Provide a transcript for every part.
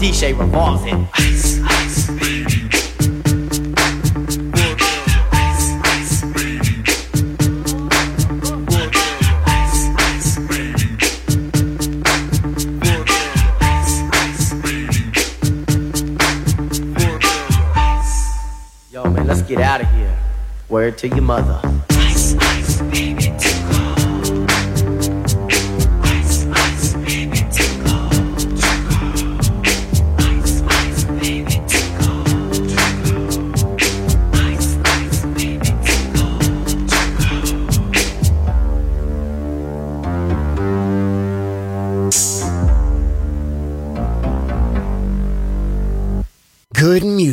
DJ revolves it. Yo, man, let's get out of here. Word to your mother.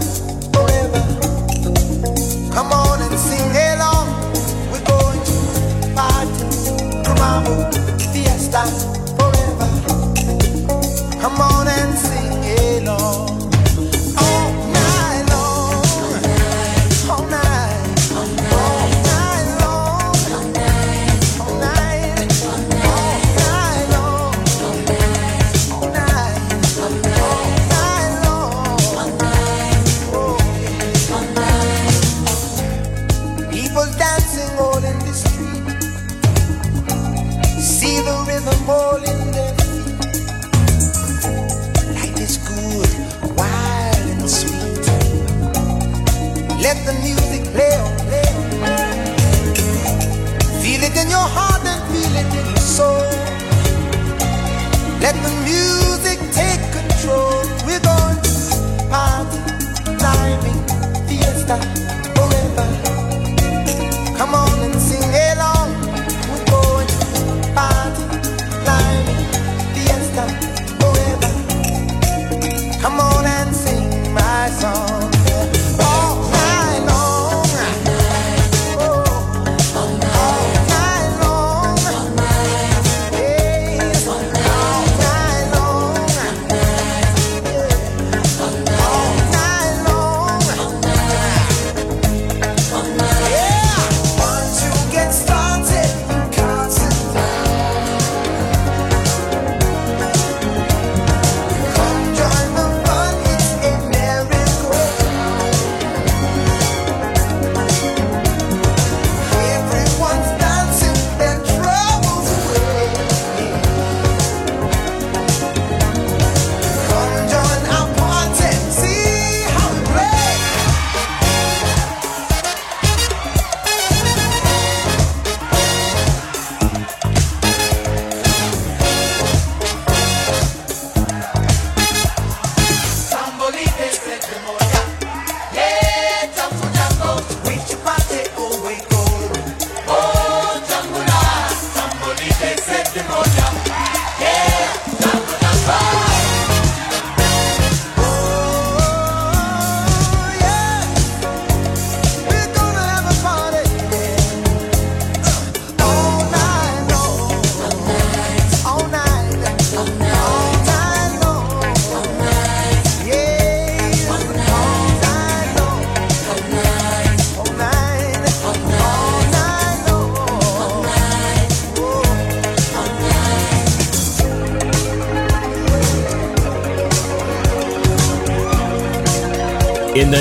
The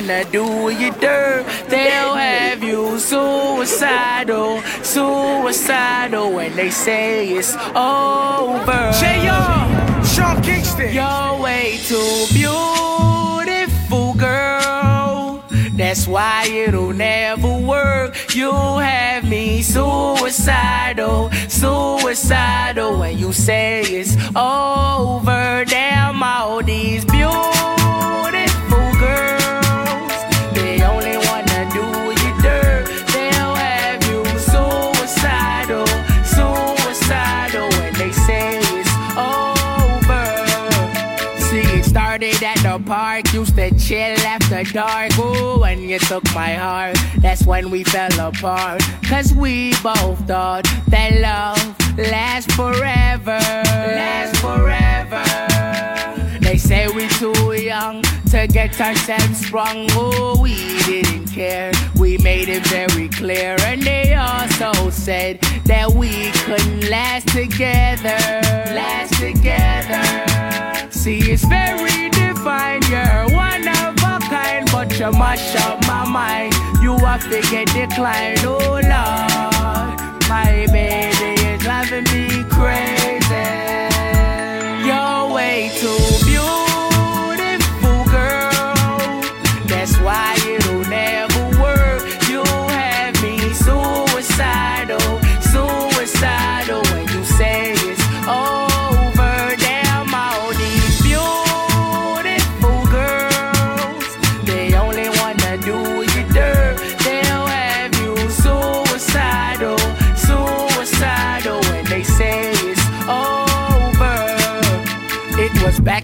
Wanna do you dirt. They'll have you suicidal, suicidal when they say it's over. J.R. Sean Kingston. You're way too beautiful, girl. That's why it'll never work. You have me suicidal, suicidal when you say it's over. Damn, all these beautiful park, used to chill after dark. Ooh, when you took my heart, that's when we fell apart. Cause we both thought that love lasts forever. Lasts forever. Say we too young to get ourselves sprung. Oh, we didn't care. We made it very clear. And they also said that we couldn't last together. Last together. See, it's very defined. You're one of a kind, but you mash up my mind. You have to get declined. Oh, Lord. My baby is driving me crazy. You're way too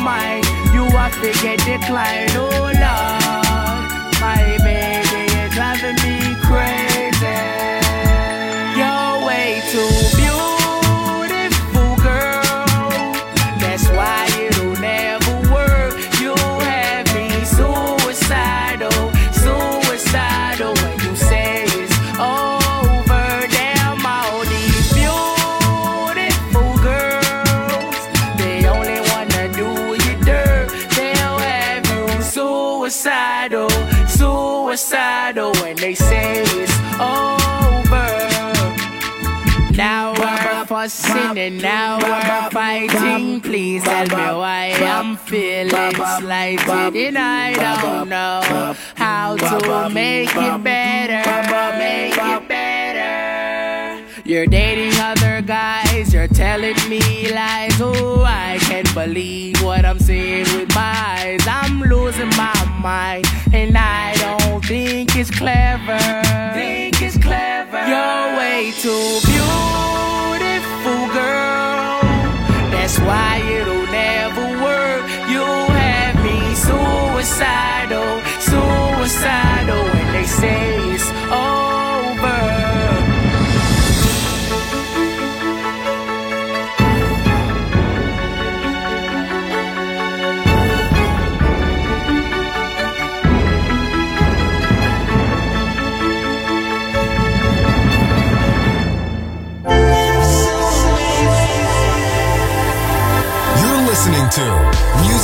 mind. You have to get declined. Oh Lord, my they say it's over. Now we're fussing and now we're fighting. Please tell me why I'm feeling slighted and I don't know how to make it better. Make it better. You're dating other guys, you're telling me lies. Oh, I can't believe what I'm seeing with my eyes. I'm losing my mind, and I don't think it's clever. Think it's clever. You're way too beautiful, girl. That's why it'll never work. You have me suicidal, suicidal when they say it's over.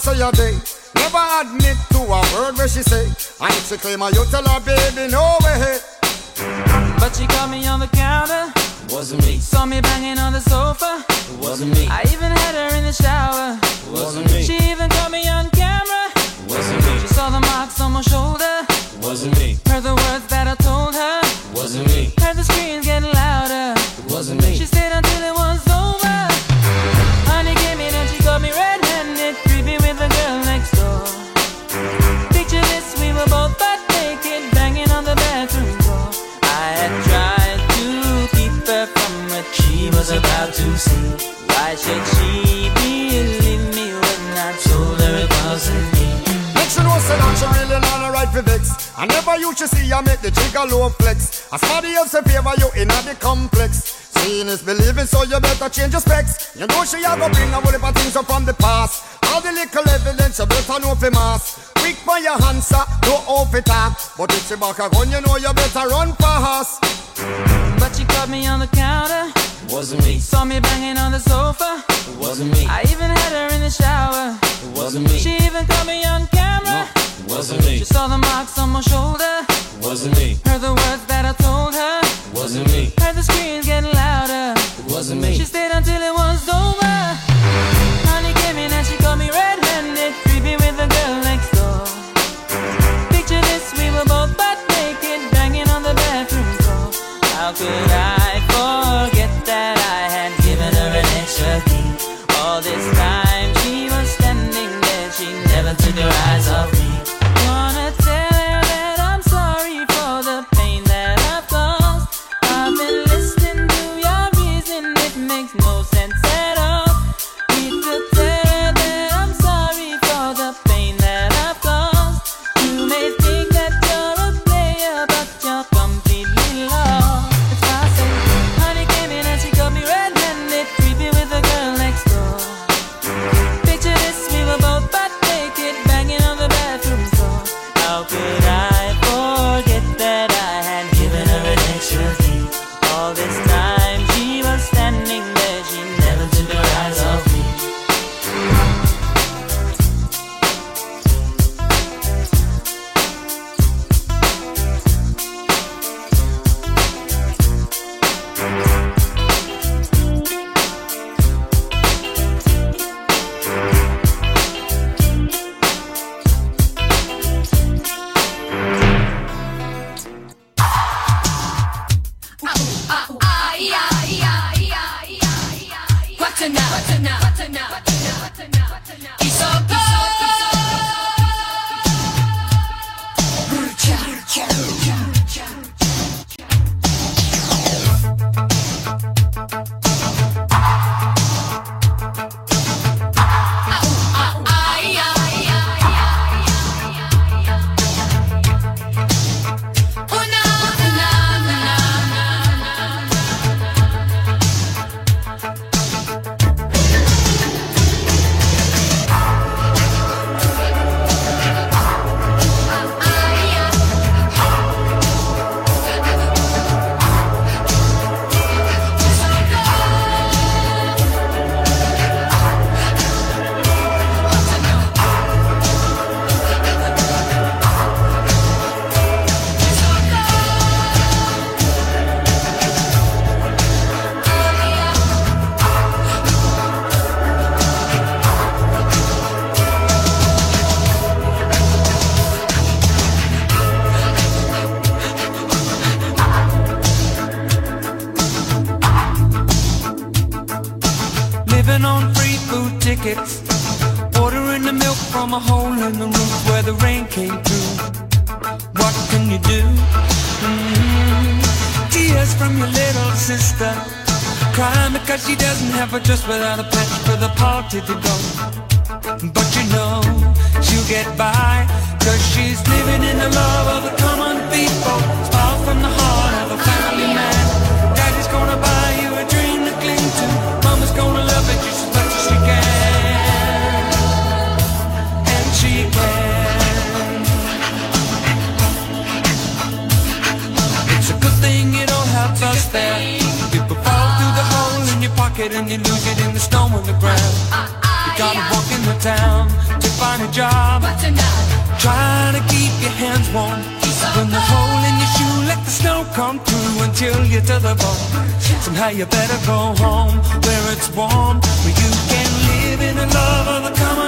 say a day. Never admit to a word where she say. And if to claim her, you tell her change your specs. You know she a go bring a whole heap of things up from the past. All the little evidence you better know for mass. Quick for your answer, no off it up. But if she back a gun, you know you better run fast. But she caught me on the counter. Wasn't me. Saw me banging on the sofa. It wasn't me. I even had her in the shower. It wasn't me. She even caught me on camera. No, it wasn't me. She saw the marks on my shoulder. It wasn't me. Heard the words came. What can you do? Mm-hmm. Tears from your little sister. Crying because she doesn't have a dress without a patch for the party to go. But you know she'll get by. Cause she's living in the love of the common and you lose it in the snow on the ground. You gotta walk in the town to find a job. Trying to keep your hands warm. When the hole in your shoe, let the snow come through until you're to the bone. Somehow you better go home where it's warm, where you can live in the love of the common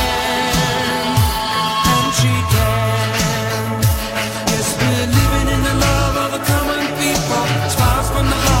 From the heart